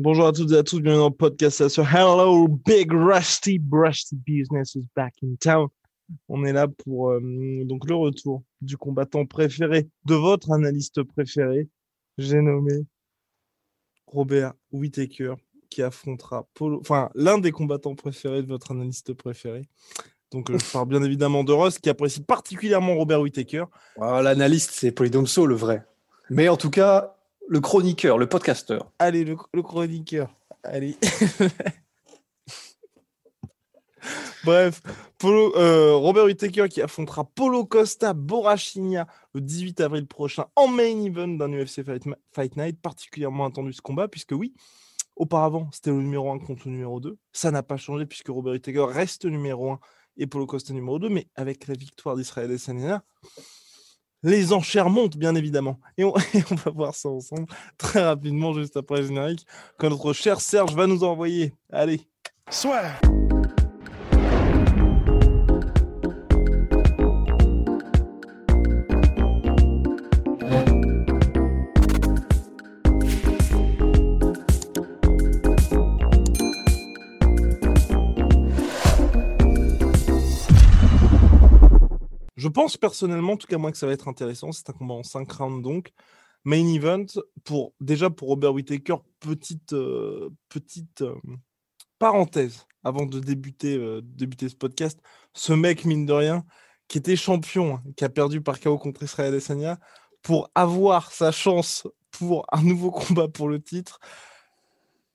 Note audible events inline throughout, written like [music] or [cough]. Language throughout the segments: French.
Bonjour à toutes et à tous, bienvenue dans le podcast sur Hello, Big Rusty, Rusty Business is back in town. On est là pour euh, donc le retour du combattant préféré, de votre analyste préféré. J'ai nommé Robert Whittaker qui affrontera Polo, enfin l'un des combattants préférés de votre analyste préféré. Donc euh, je parle bien évidemment de Ross qui apprécie particulièrement Robert Whittaker. Ah, L'analyste, c'est Polydomso, le vrai. Mais en tout cas, le chroniqueur, le podcasteur. Allez, le, chroniqueur. Allez. [laughs] Bref, Polo, euh, Robert Whittaker qui affrontera Polo Costa Borrachigna le 18 avril prochain en main event d'un UFC Fight, Night. Particulièrement attendu ce combat, puisque oui, auparavant c'était le numéro 1 contre le numéro 2. Ça n'a pas changé puisque Robert Whittaker reste numéro 1 et Polo Costa numéro 2. Mais avec la victoire d'Israël et Sanina, les enchères montent bien évidemment. [laughs] Et on, va voir ça ensemble très rapidement juste après le générique quand notre cher Serge va nous envoyer. Allez. Soit. Je pense personnellement, en tout cas moi, que ça va être intéressant. C'est un combat en 5 rounds donc. Main event, pour, déjà pour Robert Whittaker, petite, euh, petite euh, parenthèse avant de débuter, euh, débuter ce podcast. Ce mec, mine de rien, qui était champion, hein, qui a perdu par KO contre Israël Adesanya, pour avoir sa chance pour un nouveau [laughs] combat pour le titre,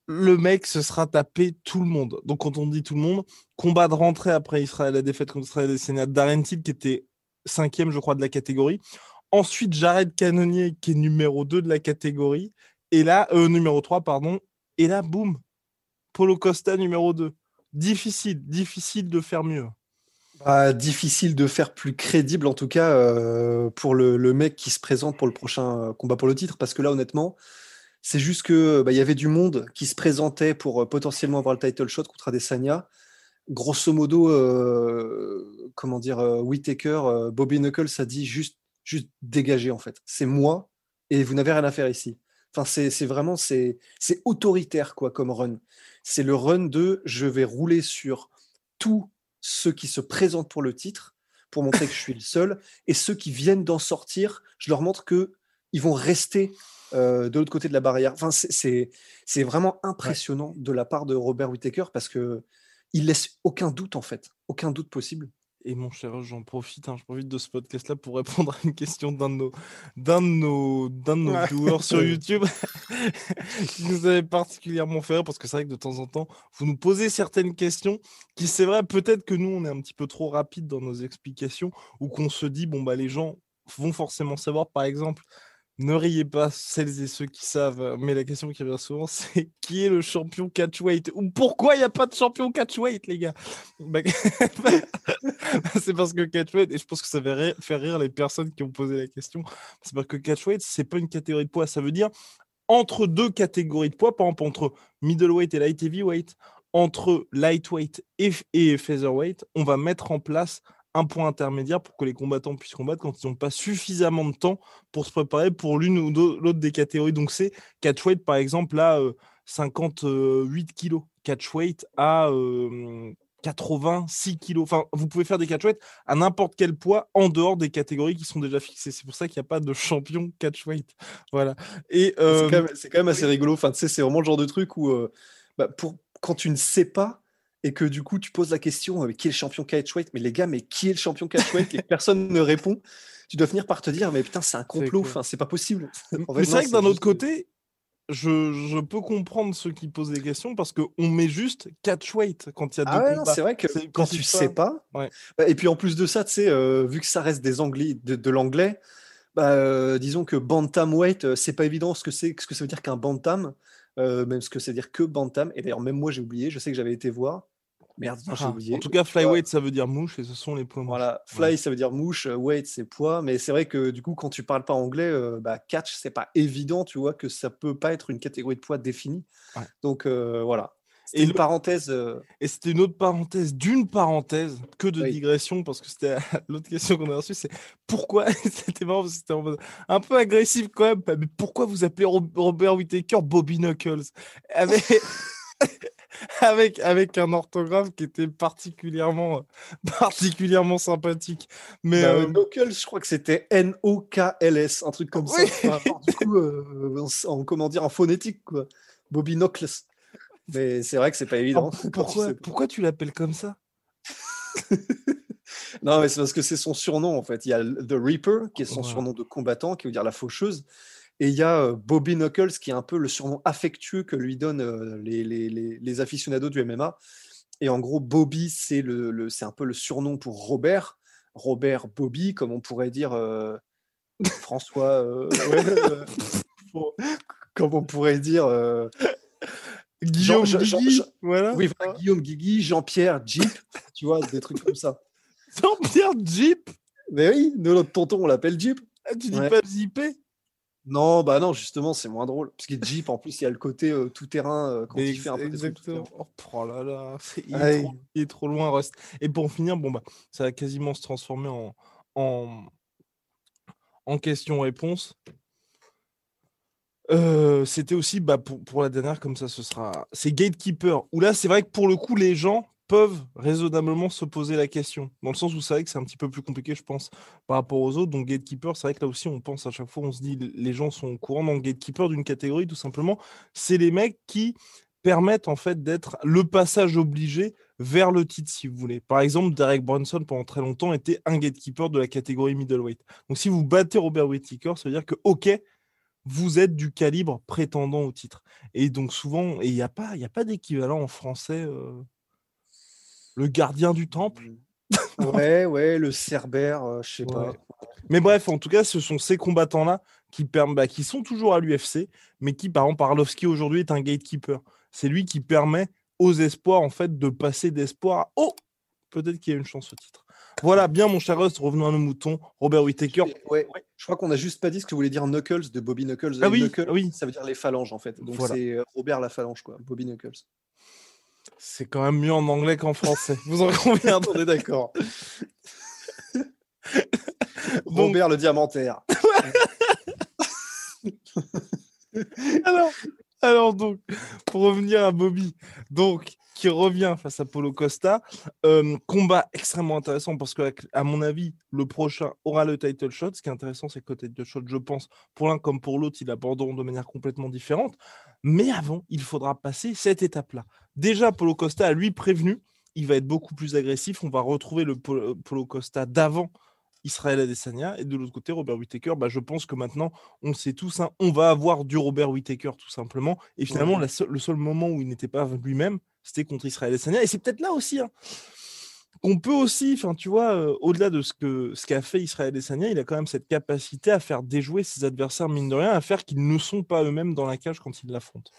le mec se sera tapé tout le monde. Donc quand on dit tout le monde, combat de rentrée après Israël, la défaite contre Israël Adesanya, Darren Till qui était cinquième, je crois, de la catégorie. Ensuite, Jared Cannonier, qui est numéro 2 de la catégorie. Et là, euh, numéro 3, pardon. Et là, boum, Polo Costa, numéro 2. Difficile, difficile de faire mieux. Bah, difficile de faire plus crédible, en tout cas, euh, pour le, mec qui se présente pour le prochain combat pour le titre. Parce que là, honnêtement, c'est juste que bah, y avait du monde qui se présentait pour euh, potentiellement avoir le title shot contre Adesanya grosso modo, euh, comment dire, euh, Whitaker, euh, Bobby Knuckles a dit juste, juste dégager en fait. C'est moi et vous n'avez rien à faire ici. Enfin, c'est vraiment, c'est autoritaire quoi comme run. C'est le run de je vais rouler sur tous ceux qui se présentent pour le titre pour montrer que je suis le seul et ceux qui viennent d'en sortir, je leur montre que ils vont rester euh, de l'autre côté de la barrière. Enfin, c'est vraiment impressionnant ouais. de la part de Robert Whittaker parce que il laisse aucun doute en fait, aucun doute possible. Et mon cher, j'en profite, hein, je profite de ce podcast-là pour répondre à une question d'un de nos, d'un de nos, d'un de nos viewers sur [laughs] YouTube. [laughs] Qui nous avait particulièrement fait rire parce que c'est vrai que de temps en temps, vous nous posez certaines questions qui, c'est vrai, peut-être que nous, on est un petit peu trop rapide dans nos explications ou qu'on se dit, bon, bah, les gens vont forcément savoir, par exemple, ne riez pas, celles et ceux qui savent, mais la question qui revient souvent, [laughs] c'est qui est le champion catchweight? Ou pourquoi il n'y a pas de champion catchweight, les gars? Bah, [laughs] C'est parce que catchweight, et je pense que ça va faire rire les personnes qui ont posé la question, c'est parce que catchweight, c'est pas une catégorie de poids, ça veut dire entre deux catégories de poids, par exemple entre middleweight et light heavyweight, entre lightweight et, et featherweight, on va mettre en place un point intermédiaire pour que les combattants puissent combattre quand ils n'ont pas suffisamment de temps pour se préparer pour l'une ou l'autre des catégories. Donc c'est catchweight par exemple à euh, 58 kilos, catchweight à euh, 86 kilos. Enfin, vous pouvez faire des catchweight à n'importe quel poids en dehors des catégories qui sont déjà fixées. C'est pour ça qu'il n'y a pas de champion catchweight. Voilà. Et euh, c'est quand, quand, même assez rigolo. Enfin, tu sais, c'est vraiment le genre de truc où euh, bah, pour quand tu ne sais pas et que du coup tu poses la question euh, qui est le champion catchweight mais les gars mais qui est le champion catchweight et personne ne répond. Tu dois finir par te dire mais putain c'est un complot. enfin c'est pas possible. En [laughs] mais c'est vrai que d'un autre côté je, je, peux comprendre ceux qui posent des questions parce qu'on met juste catchweight quand il y a deux ah ouais, c'est vrai que quand tu sais pas, ouais. et puis en plus de ça tu sais euh, vu que ça reste des anglais de, de l'anglais bah, disons que bantamweight, c'est pas évident ce que c'est, ce que ça veut dire qu'un bantam, même ce que c'est dire que bantam. Et d'ailleurs, même moi, j'ai oublié. Je sais que j'avais été voir. Merde, j'ai Ah, oublié. en tout cas, flyweight, ça veut dire mouche et ce sont les points mouches. Voilà, fly, ça veut dire mouche, euh, weight, c'est poids. Mais c'est vrai que du coup, quand tu parles pas anglais, euh, bah, catch, c'est pas évident, tu vois, que ça peut pas être une catégorie de poids définie. Ouais. Donc euh, voilà. Et une le- parenthèse. euh, Et c'était une autre parenthèse d'une parenthèse, que de Oui. digression, parce que c'était [laughs] l'autre question qu'on a reçue, c'est pourquoi, [laughs] c'était marrant, parce que c'était un peu agressif quand même, mais pourquoi vous appelez Ro- Robert Whittaker Bobby Knuckles? Avec, [laughs] [laughs] avec, avec un orthographe qui était particulièrement, [laughs] particulièrement sympathique. Mais bah, euh, Knuckles, je crois que c'était N-O-K-L-S, un truc comme [laughs] Oui. ça. Enfin, alors, du coup, euh, en, en- comment dire, en phonétique, quoi. Bobby Knuckles. Mais c'est vrai que c'est pas évident. quand tu pourquoi, sais pourquoi tu l'appelles comme ça? Non, mais c'est parce que c'est son surnom en fait. Il y a The Reaper, qui est son Ouais. surnom de combattant, qui veut dire la faucheuse. Et il y a euh, Bobby Knuckles, qui est un peu le surnom affectueux que lui donnent euh, les, les, les, les aficionados du MMA. Et en gros, Bobby, c'est le, le- un peu le surnom pour Robert. Robert Bobby, comme on pourrait dire euh, François. euh, ouais, euh, pour- comme on pourrait dire. Guillaume Jean- Jean- Guigui, Jean- voilà. oui, voilà, Guillaume Guigui, Jean-Pierre Jeep, tu vois, des trucs comme ça. Jean-Pierre Jeep Mais oui, nous, notre tonton, on l'appelle Jeep. Ah, Tu dis Ouais. pas zippé Non, bah non, justement, c'est moins drôle. Parce que Jeep, en plus, il y a le côté euh, tout-terrain euh, quand il fait un peu Exactement. tout-terrain. Oh, là là, c'est- il, est Aïe. trop, il est trop loin, Rust. Et pour finir, bon bah, ça va quasiment se transformer en, en, en question-réponse. Euh, C'était aussi bah, pour, pour la dernière, comme ça, ce sera. C'est Gatekeeper. Où là, c'est vrai que pour le coup, les gens peuvent raisonnablement se poser la question. Dans le sens où c'est vrai que c'est un petit peu plus compliqué, je pense, par rapport aux autres. Donc, Gatekeeper, c'est vrai que là aussi, on pense à chaque fois, on se dit, les gens sont au courant. Donc, Gatekeeper d'une catégorie, tout simplement, c'est les mecs qui permettent en fait d'être le passage obligé vers le titre, si vous voulez. Par exemple, Derek Brunson, pendant très longtemps, était un gatekeeper de la catégorie middleweight. Donc, si vous battez Robert Whittaker, ça veut dire que, OK, vous êtes du calibre prétendant au titre. Et donc, souvent, il n'y a pas, a pas d'équivalent en français. euh, le gardien du temple. Ouais, ouais, le Cerbère, euh, je sais pas. Mais bref, en tout cas, ce sont ces combattants-là qui, perm- bah, qui sont toujours à l'UFC, mais qui, par exemple, Arlovski aujourd'hui est un gatekeeper. C'est lui qui permet aux espoirs, en fait, de passer d'espoir à Oh, peut-être qu'il y a une chance au titre. Voilà, bien, mon cher Rust, revenons à nos moutons. Robert Whittaker. Ouais, je crois qu'on a juste pas dit ce que voulait dire Knuckles de Bobby Knuckles. Ah oui, Knuckles, oui. ça veut dire les phalanges en fait. Donc Voilà. c'est euh, Robert la phalange, quoi. Bobby Knuckles. C'est quand même mieux en anglais qu'en français. Vous en conviendrez. [laughs] D'accord. [laughs] Robert le diamantaire. [laughs] alors, alors donc, pour revenir à Bobby, donc qui revient face à Polo Costa, euh, combat extrêmement intéressant parce que, à mon avis, le prochain aura le title shot. Ce qui est intéressant, c'est que le title shot, je pense, pour l'un comme pour l'autre, ils aborderont de manière complètement différente. Mais avant, il faudra passer cette étape-là. Déjà, Polo Costa a lui prévenu, il va être beaucoup plus agressif. On va retrouver le Polo, Polo Costa d'avant. Israël Adesanya et de l'autre côté Robert Whittaker bah, je pense que maintenant on sait tous hein, on va avoir du Robert Whittaker tout simplement et finalement Ouais. la seule- le seul moment où il n'était pas lui-même c'était contre Israël Adesanya et c'est peut-être là aussi hein, qu'on peut aussi enfin tu vois euh, au-delà de ce que ce qu'a fait Israël Adesanya il a quand même cette capacité à faire déjouer ses adversaires mine de rien à faire qu'ils ne sont pas eux-mêmes dans la cage quand ils l'affrontent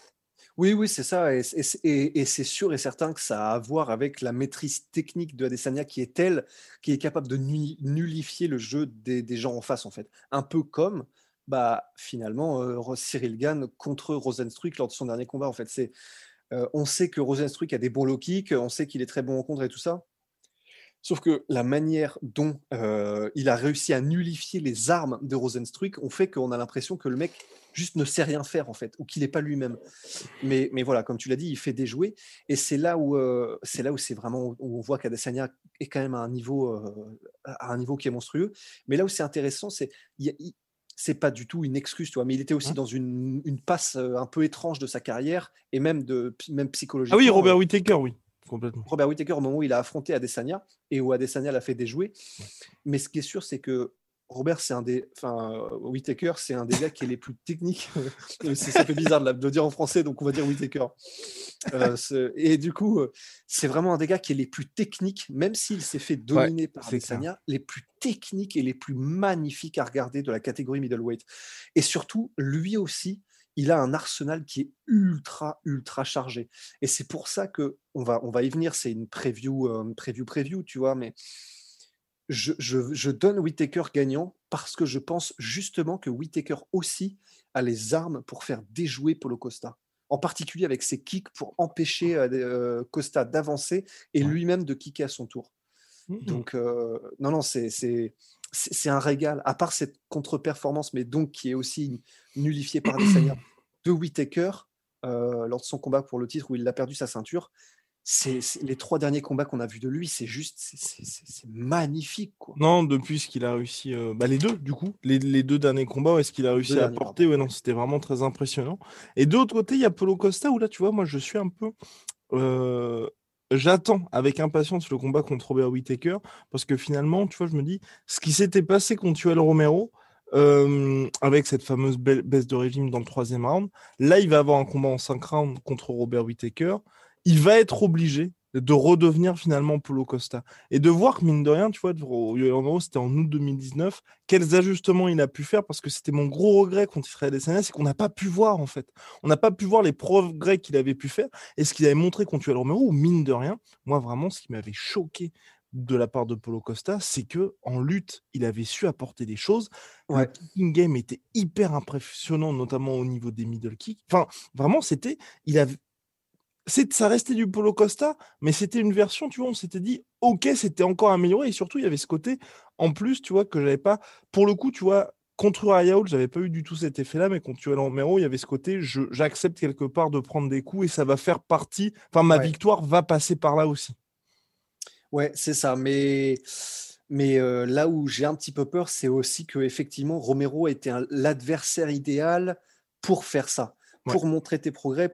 Oui, oui, c'est ça. Et, c'est- sûr et certain que ça a à voir avec la maîtrise technique de Adesanya qui est telle, qui est capable de nulli- nullifier le jeu des, gens en face, en fait. Un peu comme, bah, finalement, euh, Cyril Gann contre Rosenstruck lors de son dernier combat, en fait. Euh, on sait que Rosenstruck a des bons low kicks, on sait qu'il est très bon en contre et tout ça. Sauf que la manière dont euh, il a réussi à nullifier les armes de Rosenstruck ont fait qu'on a l'impression que le mec juste ne sait rien faire en fait, ou qu'il n'est pas lui-même. Mais, mais voilà, comme tu l'as dit, il fait déjouer, et c'est là où euh, c'est là où c'est vraiment où on voit qu'Adesanya est quand même à un niveau euh, à un niveau qui est monstrueux. Mais là où c'est intéressant, c'est c'est pas du tout une excuse, tu vois, mais il était aussi Hein? dans une, une passe un peu étrange de sa carrière et même de même ah psychologiquement. oui euh, Robert Whittaker oui complètement Robert Whittaker au moment où il a affronté Adesanya et où Adesanya l'a fait déjouer. Mais ce qui est sûr, c'est que Robert, c'est un des. Enfin, Whitaker, c'est un des gars qui est les plus techniques. [laughs] ça fait bizarre de, le dire en français, donc on va dire Whitaker. Euh, et du coup, c'est vraiment un des gars qui est les plus techniques, même s'il s'est fait dominer par Adesanya, les plus techniques et les plus magnifiques à regarder de la catégorie middleweight. Et surtout, lui aussi, il a un arsenal qui est ultra, ultra chargé. Et c'est pour ça que on va, on va y venir. C'est une preview, euh, preview, preview, tu vois, mais je, donne Whitaker gagnant parce que je pense justement que Whitaker aussi a les armes pour faire déjouer Polo Costa. En particulier avec ses kicks pour empêcher euh, euh, Costa d'avancer et lui-même de kicker à son tour. Mmh donc, euh, non, non, c'est un régal. À part cette contre-performance, mais donc qui est aussi nullifiée par Adesanya [coughs] de Whitaker lors de son combat pour le titre où il a perdu sa ceinture c'est les trois derniers combats qu'on a vus de lui, c'est juste, c'est magnifique. Quoi. Non, depuis ce qu'il a réussi, euh, bah les deux, du coup, les, deux derniers combats, est-ce qu'il a réussi à porter Ouais, non, c'était vraiment très impressionnant. Et de l'autre côté, il y a Polo Costa où là, tu vois, moi, je suis un peu. Euh, j'attends avec impatience le combat contre Robert Whittaker parce que finalement, tu vois, je me dis, ce qui s'était passé contre Joel Romero, euh, avec cette fameuse baisse de régime dans le troisième round. Là, il va avoir un combat en cinq rounds contre Robert Whittaker il va être obligé de redevenir finalement Polo Costa. Et de voir que, mine de rien, tu vois, c'était en août 2019, quels ajustements il a pu faire, parce que c'était mon gros regret contre Israël Adesanya, c'est qu'on n'a pas pu voir, en fait. On n'a pas pu voir les progrès qu'il avait pu faire, et ce qu'il avait montré contre Yoel Romero, mine de rien, moi, vraiment, ce qui m'avait choqué de la part de Polo Costa, c'est que en lutte, il avait su apporter des choses. Le kicking game était hyper impressionnant, notamment au niveau des middle kicks. Enfin, vraiment, c'était, il avait, ça restait du Polo Costa, mais c'était une version, tu vois, on s'était dit, ok, c'était encore amélioré, et surtout, il y avait ce côté, en plus, tu vois, que j'avais pas, pour le coup, tu vois, contre Rayaoul, j'avais pas eu du tout cet effet-là, mais contre Romero, il y avait ce côté, j'accepte quelque part de prendre des coups, et ça va faire partie, enfin, ma victoire va passer par là aussi. Ouais, c'est ça, mais... Mais euh, là où j'ai un petit peu peur, c'est aussi que effectivement Romero était l'adversaire idéal pour faire ça, pour montrer tes progrès,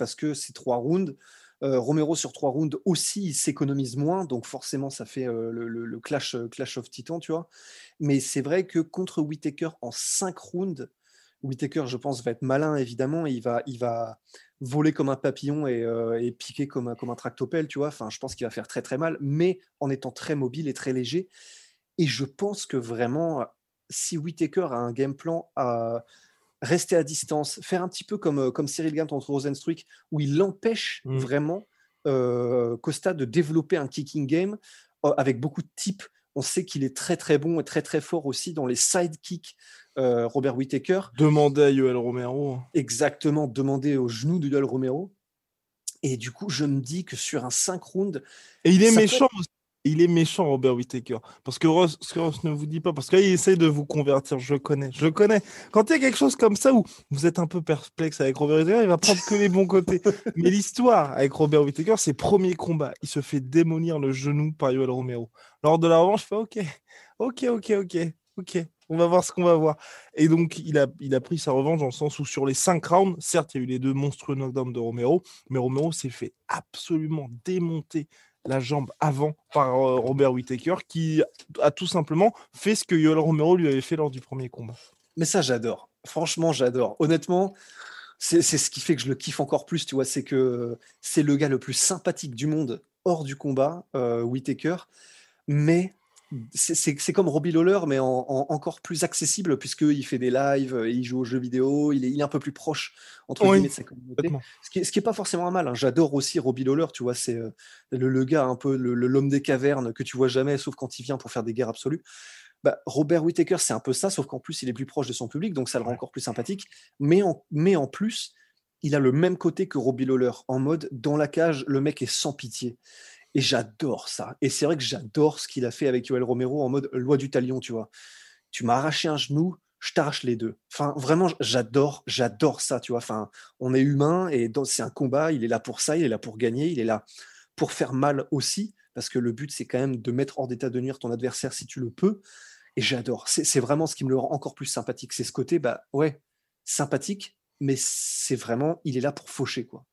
Parce que c'est trois rounds. Euh, Romero sur trois rounds aussi, il s'économise moins, donc forcément ça fait euh, le, clash, euh, clash of Titan, tu vois. Mais c'est vrai que contre Whitaker en cinq rounds, Whitaker, je pense, va être malin évidemment, il va, il va voler comme un papillon et, piquer comme un, comme un tractopelle, tu vois. Enfin, je pense qu'il va faire très très mal, mais en étant très mobile et très léger. Et je pense que vraiment, si Whitaker a un game plan à rester à distance, faire un petit peu comme, euh, comme Cyril Gant contre Rosenstruik, où il empêche mmh. vraiment euh, Costa de développer un kicking game euh, avec beaucoup de types. On sait qu'il est très très bon et très très fort aussi dans les sidekicks. Robert Whittaker. Demandez à Yoel Romero. Exactement, demander au genou de Yoel Romero. Et du coup, je me dis que sur un 5 rounds. Et il est méchant aussi il est méchant, Robert Whittaker. Parce que Ross, Ross ne vous dit pas, parce qu'il essaie de vous convertir, je connais, je connais. Quand il y a quelque chose comme ça où vous êtes un peu perplexe avec Robert Whittaker, il va prendre que les bons côtés. [laughs] Mais l'histoire avec Robert Whittaker, c'est premier combat. Il se fait démolir le genou par Yoel Romero. Lors de la revanche, je fais OK, OK, OK, OK, OK. On va voir ce qu'on va voir. Et donc, il a, il a pris sa revanche dans le sens où sur les cinq rounds, certes, il y a eu les deux monstrueux knockdowns de Romero, mais Romero s'est fait absolument démonter la jambe avant par euh, Robert Whittaker, qui a tout simplement fait ce que Yoel Romero lui avait fait lors du premier combat. Mais ça, j'adore. Franchement, j'adore. Honnêtement, c'est ce qui fait que je le kiffe encore plus, tu vois, c'est que c'est le gars le plus sympathique du monde hors du combat, euh, Whittaker, mais c'est comme Robbie Lawler, mais en, encore plus accessible, puisqu'il fait des lives, euh, il joue aux jeux vidéo, il est, un peu plus proche, entre guillemets, de sa communauté. Ce qui, n'est est pas forcément un mal. Hein. J'adore aussi Robbie Lawler, tu vois, c'est euh, le, gars un peu, l'homme des cavernes que tu vois jamais, sauf quand il vient pour faire des guerres absolues. Bah, Robert Whittaker, c'est un peu ça, sauf qu'en plus, il est plus proche de son public, donc ça le rend encore plus sympathique. Mais en, mais en plus, il a le même côté que Robbie Lawler, en mode, dans la cage, le mec est sans pitié. Et j'adore ça. Et c'est vrai que j'adore ce qu'il a fait avec Yoel Romero en mode loi du talion, tu vois. Tu m'as arraché un genou, je t'arrache les deux. Enfin, vraiment, j'adore, j'adore ça, tu vois. Enfin, on est humain et c'est un combat. Il est là pour ça, il est là pour gagner, il est là pour faire mal aussi, parce que le but, c'est quand même de mettre hors d'état de nuire ton adversaire si tu le peux. Et j'adore. C'est vraiment ce qui me le rend encore plus sympathique. C'est ce côté, bah ouais, sympathique, mais c'est vraiment, il est là pour faucher, quoi.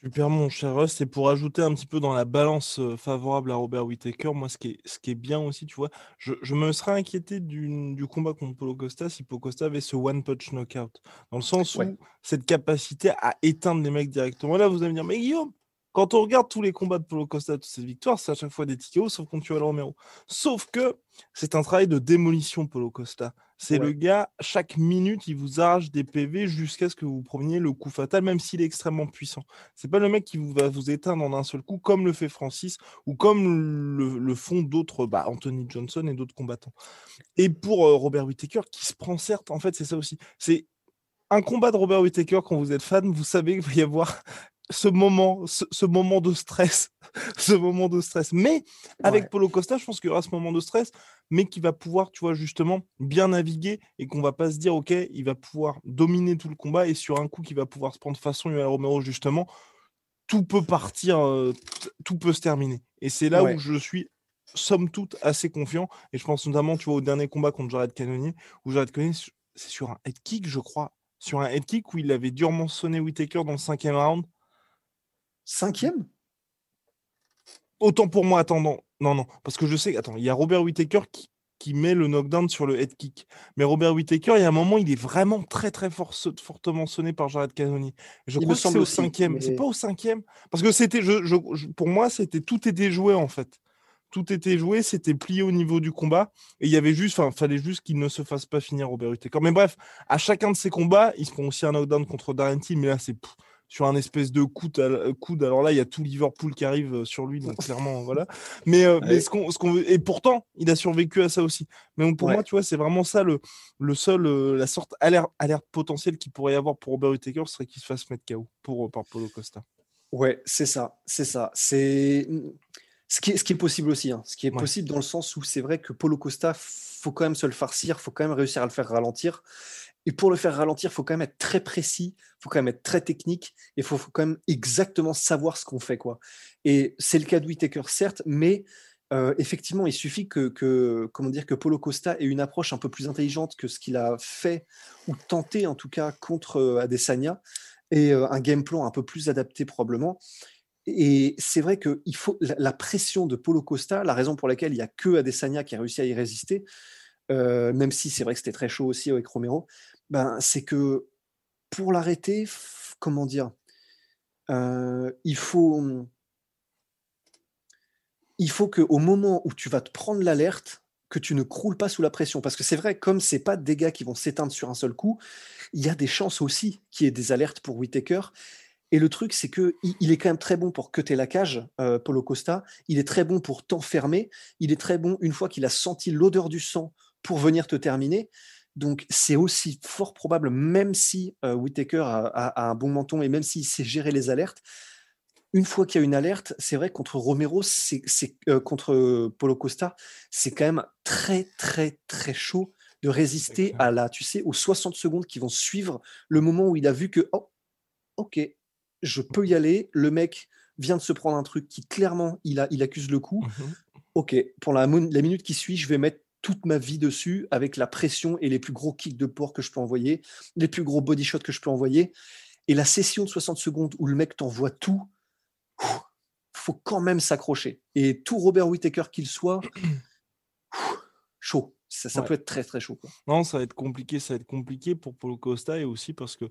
Super, mon cher Russ. Et pour ajouter un petit peu dans la balance favorable à Robert Whittaker, moi, ce qui est, ce qui est bien aussi, tu vois, je, je me serais inquiété du, du, combat contre Polo Costa si Polo Costa avait ce one-punch knockout. Dans le sens où cette capacité à éteindre les mecs directement. Là, vous allez me dire, mais Guillaume, quand on regarde tous les combats de Polo Costa, toutes ces victoires, c'est à chaque fois des TKO, sauf contre Yoel Romero. Sauf que c'est un travail de démolition, Polo Costa. C'est le gars, chaque minute, il vous arrache des PV jusqu'à ce que vous preniez le coup fatal, même s'il est extrêmement puissant. C'est pas le mec qui vous, va vous éteindre en un seul coup, comme le fait Francis, ou comme le, font d'autres, bah, Anthony Johnson et d'autres combattants. Et pour euh, Robert Whittaker, qui se prend certes, en fait, c'est ça aussi. C'est un combat de Robert Whittaker, quand vous êtes fan, vous savez qu'il va y avoir ce moment, ce, moment de stress, [laughs] ce moment de stress. Mais avec Polo Costa, je pense qu'il y aura ce moment de stress, mais qui va pouvoir, tu vois, justement, bien naviguer et qu'on va pas se dire, ok, il va pouvoir dominer tout le combat et sur un coup, qui va pouvoir se prendre façon Yoel Romero, justement, tout peut partir, euh, tout peut se terminer. Et c'est là où je suis somme toute assez confiant. Et je pense notamment, tu vois, au dernier combat contre Jared Cannonier, où Jared Cannonier, c'est sur un head kick, je crois, sur un head kick où il avait durement sonné Whitaker dans le cinquième round Cinquième? Autant pour moi, attendant. Non, non, parce que je sais, attends, il y a Robert Whittaker qui, qui met le knockdown sur le head kick. Mais Robert Whittaker, il y a un moment, il est vraiment très, très fort, fortement sonné par Jared Cannonier. Je crois que c'est au cinquième. C'est pas au cinquième? Parce que c'était, je, pour moi, c'était tout était joué, en fait. Tout était joué, c'était plié au niveau du combat. Et il y avait juste, enfin, fallait juste qu'il ne se fasse pas finir Robert Whittaker. Mais bref, à chacun de ces combats, il se prend aussi un knockdown contre Darren Till, mais là, c'est sur un espèce de coude. Alors là, il y a tout Liverpool qui arrive euh, sur lui, donc clairement, [laughs] voilà. Mais, euh, mais ce qu'on, ce qu'on et pourtant, il a survécu à ça aussi. Mais pour moi, tu vois, c'est vraiment ça le, le seul, euh, la sorte alerte, alerte potentielle qu'il pourrait y avoir pour Robert Whittaker, serait qu'il se fasse mettre KO pour, par Polo Costa. Ouais, c'est ça, c'est ça. C'est ce qui est, ce qui est possible aussi. Hein. Ce qui est possible dans le sens où c'est vrai que Polo Costa, faut quand même se le farcir, faut quand même réussir à le faire ralentir. Et pour le faire ralentir, il faut quand même être très précis, il faut quand même être très technique, et il faut, quand même exactement savoir ce qu'on fait. quoi. Et c'est le cas de Whitaker, certes, mais euh, effectivement, il suffit que, comment dire, que Polo Costa ait une approche un peu plus intelligente que ce qu'il a fait, ou tenté en tout cas, contre euh, Adesanya, et euh, un game plan un peu plus adapté probablement. Et c'est vrai que il faut la, pression de Polo Costa, la raison pour laquelle il n'y a que Adesanya qui a réussi à y résister, même si c'est vrai que c'était très chaud aussi avec Romero, ben, c'est que pour l'arrêter, comment dire, il faut, il faut qu'au moment où tu vas te prendre l'alerte, que tu ne croules pas sous la pression. Parce que c'est vrai, comme c'est pas des gars qui vont s'éteindre sur un seul coup, il y a des chances aussi qu'il y ait des alertes pour Whitaker. Et le truc, c'est que il est quand même très bon pour cutter la cage, Polo Costa. Il est très bon pour t'enfermer. Il est très bon une fois qu'il a senti l'odeur du sang pour venir te terminer. Donc c'est aussi fort probable, même si euh, Whitaker a, un bon menton et même s'il sait gérer les alertes, une fois qu'il y a une alerte, c'est vrai contre Romero, c'est euh, contre Polo Costa, c'est quand même très très très chaud de résister à la, tu sais, aux 60 secondes qui vont suivre le moment où il a vu que oh, ok, je peux y aller. Le mec vient de se prendre un truc qui clairement il a, il accuse le coup. Mmh ok, pour la, la minute qui suit, je vais mettre toute ma vie dessus avec la pression et les plus gros kicks de porc que je peux envoyer, les plus gros body shots que je peux envoyer. Et la session de 60 secondes où le mec t'envoie tout, faut quand même s'accrocher. Et tout Robert Whittaker qu'il soit, [clears throat] chaud. Ça, peut être très très chaud. Non, ça va être compliqué, ça va être compliqué pour Polo Costa et aussi parce que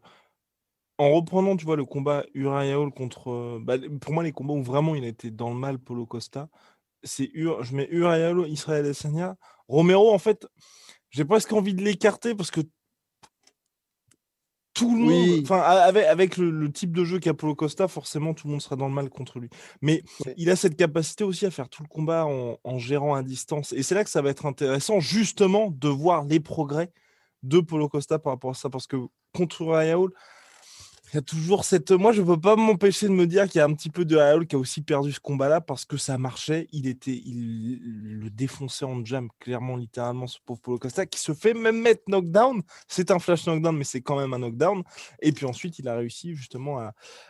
en reprenant, tu vois, le combat Uriah Hall contre. Bah, pour moi, les combats où vraiment il a été dans le mal, Polo Costa, c'est je mets Uriah Hall, Israël Adesanya. Romero, en fait, j'ai presque envie de l'écarter parce que tout le monde, enfin, avec, le, type de jeu qu'a Polo Costa, forcément, tout le monde sera dans le mal contre lui. Mais il a cette capacité aussi à faire tout le combat en, gérant à distance. Et c'est là que ça va être intéressant, justement, de voir les progrès de Polo Costa par rapport à ça. Parce que contre Rayaul, Il y a toujours cette. Moi, je ne peux pas m'empêcher de me dire qu'il y a un petit peu de Raoul qui a aussi perdu ce combat-là parce que ça marchait. Il était, il le défonçait en jam, clairement, littéralement, ce pauvre Polo Costa qui se fait même mettre knockdown. C'est un flash knockdown, mais c'est quand même un knockdown. Et puis ensuite, il a réussi justement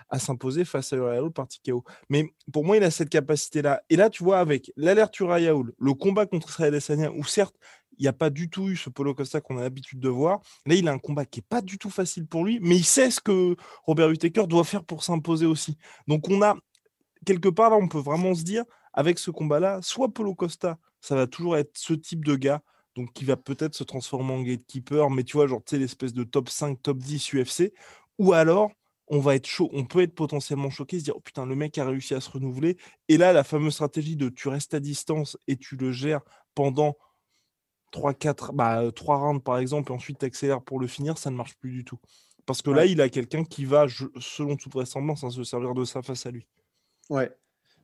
à, s'imposer face à Raoul par TKO. Mais pour moi, il a cette capacité-là. Et là, tu vois, avec l'alerte Raoul, le combat contre Israël Adesanya, où certes, il n'y a pas du tout eu ce Polo Costa qu'on a l'habitude de voir. Là, il a un combat qui n'est pas du tout facile pour lui, mais il sait ce que Robert Whittaker doit faire pour s'imposer aussi. Donc, on a, quelque part, là, on peut vraiment se dire, avec ce combat-là, soit Polo Costa, ça va toujours être ce type de gars, donc qui va peut-être se transformer en gatekeeper, mais tu vois, genre, tu sais, l'espèce de top 5, top 10 UFC, ou alors, on va être peut être potentiellement choqué, se dire, oh putain, le mec a réussi à se renouveler. Et là, la fameuse stratégie de tu restes à distance et tu le gères pendant 3, 4, bah, 3 rounds par exemple, et ensuite accélère pour le finir, ça ne marche plus du tout. Parce que là, il a quelqu'un qui va, selon toute vraisemblance, hein, se servir de ça face à lui. Ouais.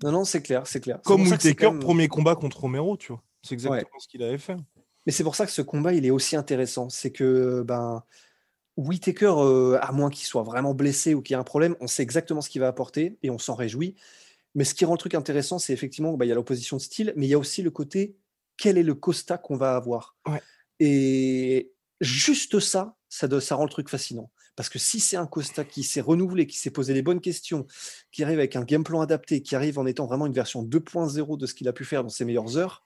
Non, non, c'est clair, c'est clair. Comme Whitaker, premier combat contre Romero, tu vois. C'est exactement ce qu'il avait fait. Mais c'est pour ça que ce combat, il est aussi intéressant. C'est que, ben, Whitaker, euh, à moins qu'il soit vraiment blessé ou qu'il y ait un problème, on sait exactement ce qu'il va apporter et on s'en réjouit. Mais ce qui rend le truc intéressant, c'est effectivement, bah, il y a l'opposition de style, mais il y a aussi le côté quel est le Costa qu'on va avoir. Et juste ça, ça, ça rend le truc fascinant. Parce que si c'est un Costa qui s'est renouvelé, qui s'est posé les bonnes questions, qui arrive avec un game plan adapté, qui arrive en étant vraiment une version 2.0 de ce qu'il a pu faire dans ses meilleures heures,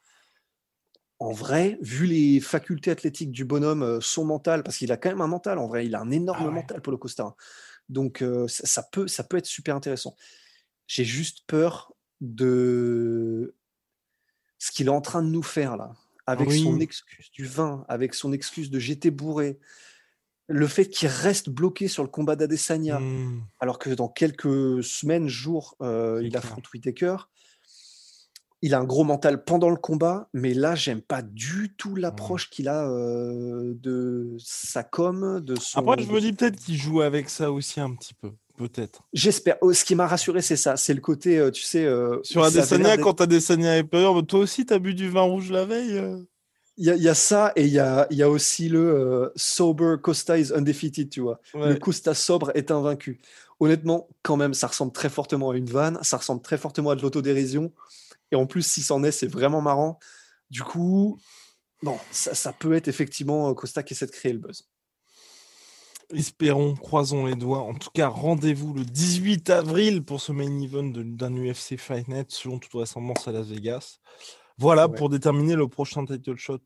en vrai, vu les facultés athlétiques du bonhomme, euh, son mental, parce qu'il a quand même un mental, en vrai, il a un énorme ah mental pour le Costa. Donc euh, ça, peut, ça peut être super intéressant. J'ai juste peur de ce qu'il est en train de nous faire là, avec son excuse du vin, avec son excuse de j'étais bourré, le fait qu'il reste bloqué sur le combat d'Adesanya, mmh. alors que dans quelques semaines, jours, euh, il affronte Whitaker. Il a un gros mental pendant le combat, mais là, j'aime pas du tout l'approche qu'il a euh, de sa com, de son. Après, je me dis peut-être qu'il joue avec ça aussi un petit peu. Peut-être. J'espère. Oh, ce qui m'a rassuré, c'est ça. C'est le côté, euh, tu sais. Euh, Sur Adesanya, quand Adesanya est peur, toi aussi, tu as bu du vin rouge la veille euh il y, a ça et il y a, y a, aussi le sober Costa is undefeated, tu vois. Le Costa sobre est invaincu. Honnêtement, quand même, ça ressemble très fortement à une vanne, ça ressemble très fortement à de l'autodérision. Et en plus, si c'en est, c'est vraiment marrant. Du coup, bon, ça, ça, peut être effectivement Costa qui essaie de créer le buzz. Espérons, croisons les doigts. En tout cas, rendez-vous le 18 avril pour ce main event d'un UFC Fight Night, selon toute vraisemblance à Las Vegas. Voilà pour déterminer le prochain title shot.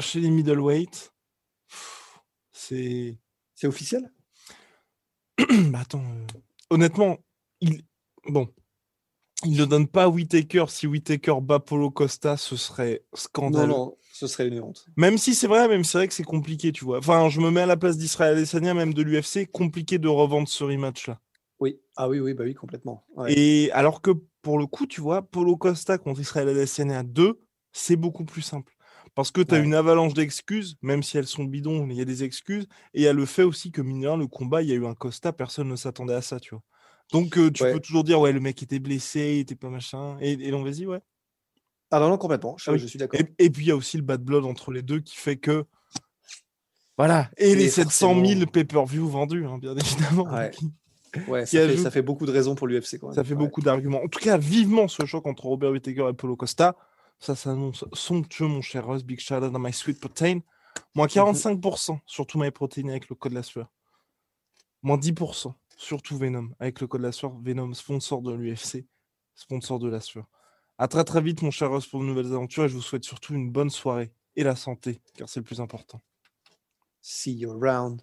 Chez les middleweight, c'est. C'est officiel? [clears throat] Bah attends, euh, honnêtement, il. Bon, il ne donne pas Whitaker. Si Whitaker bat Polo Costa, ce serait scandaleux. Non, non, ce serait une honte. Même si c'est vrai, même c'est vrai que c'est compliqué, tu vois. Enfin, je me mets à la place d'Israël Adesanya, même de l'UFC, compliqué de revendre ce rematch-là. Oui, ah oui, oui, bah oui, complètement. Et alors que pour le coup, tu vois, Polo Costa contre Israël Adesanya 2, c'est beaucoup plus simple. Parce que tu as une avalanche d'excuses, même si elles sont bidons, il y a des excuses. Et il y a le fait aussi que, mineur, le combat, il y a eu un Costa, personne ne s'attendait à ça, tu vois. Donc, tu peux toujours dire, ouais, le mec était blessé, il était pas machin. Et, et vas-y, ouais. Ah non, non, complètement, je, suis d'accord. Et, puis, il y a aussi le bad blood entre les deux qui fait que. Voilà. Et, les 700 000 pay-per-view vendus, hein, bien évidemment. Ouais. [laughs] ça, fait, beaucoup de raisons pour l'UFC. Ça fait beaucoup d'arguments. En tout cas, vivement ce choc entre Robert Whittaker et Polo Costa. Ça s'annonce somptueux, mon cher Russ. Big shout dans My Sweet Protein. Moins 45% mhm. sur tout My Protein avec le code la sueur. Moins 10% surtout Venom, avec le code la sueur. Venom, sponsor de l'UFC, sponsor de la sueur. À très très vite, mon cher Ross, pour de nouvelles aventures. Et je vous souhaite surtout une bonne soirée et la santé, car c'est le plus important. See you around.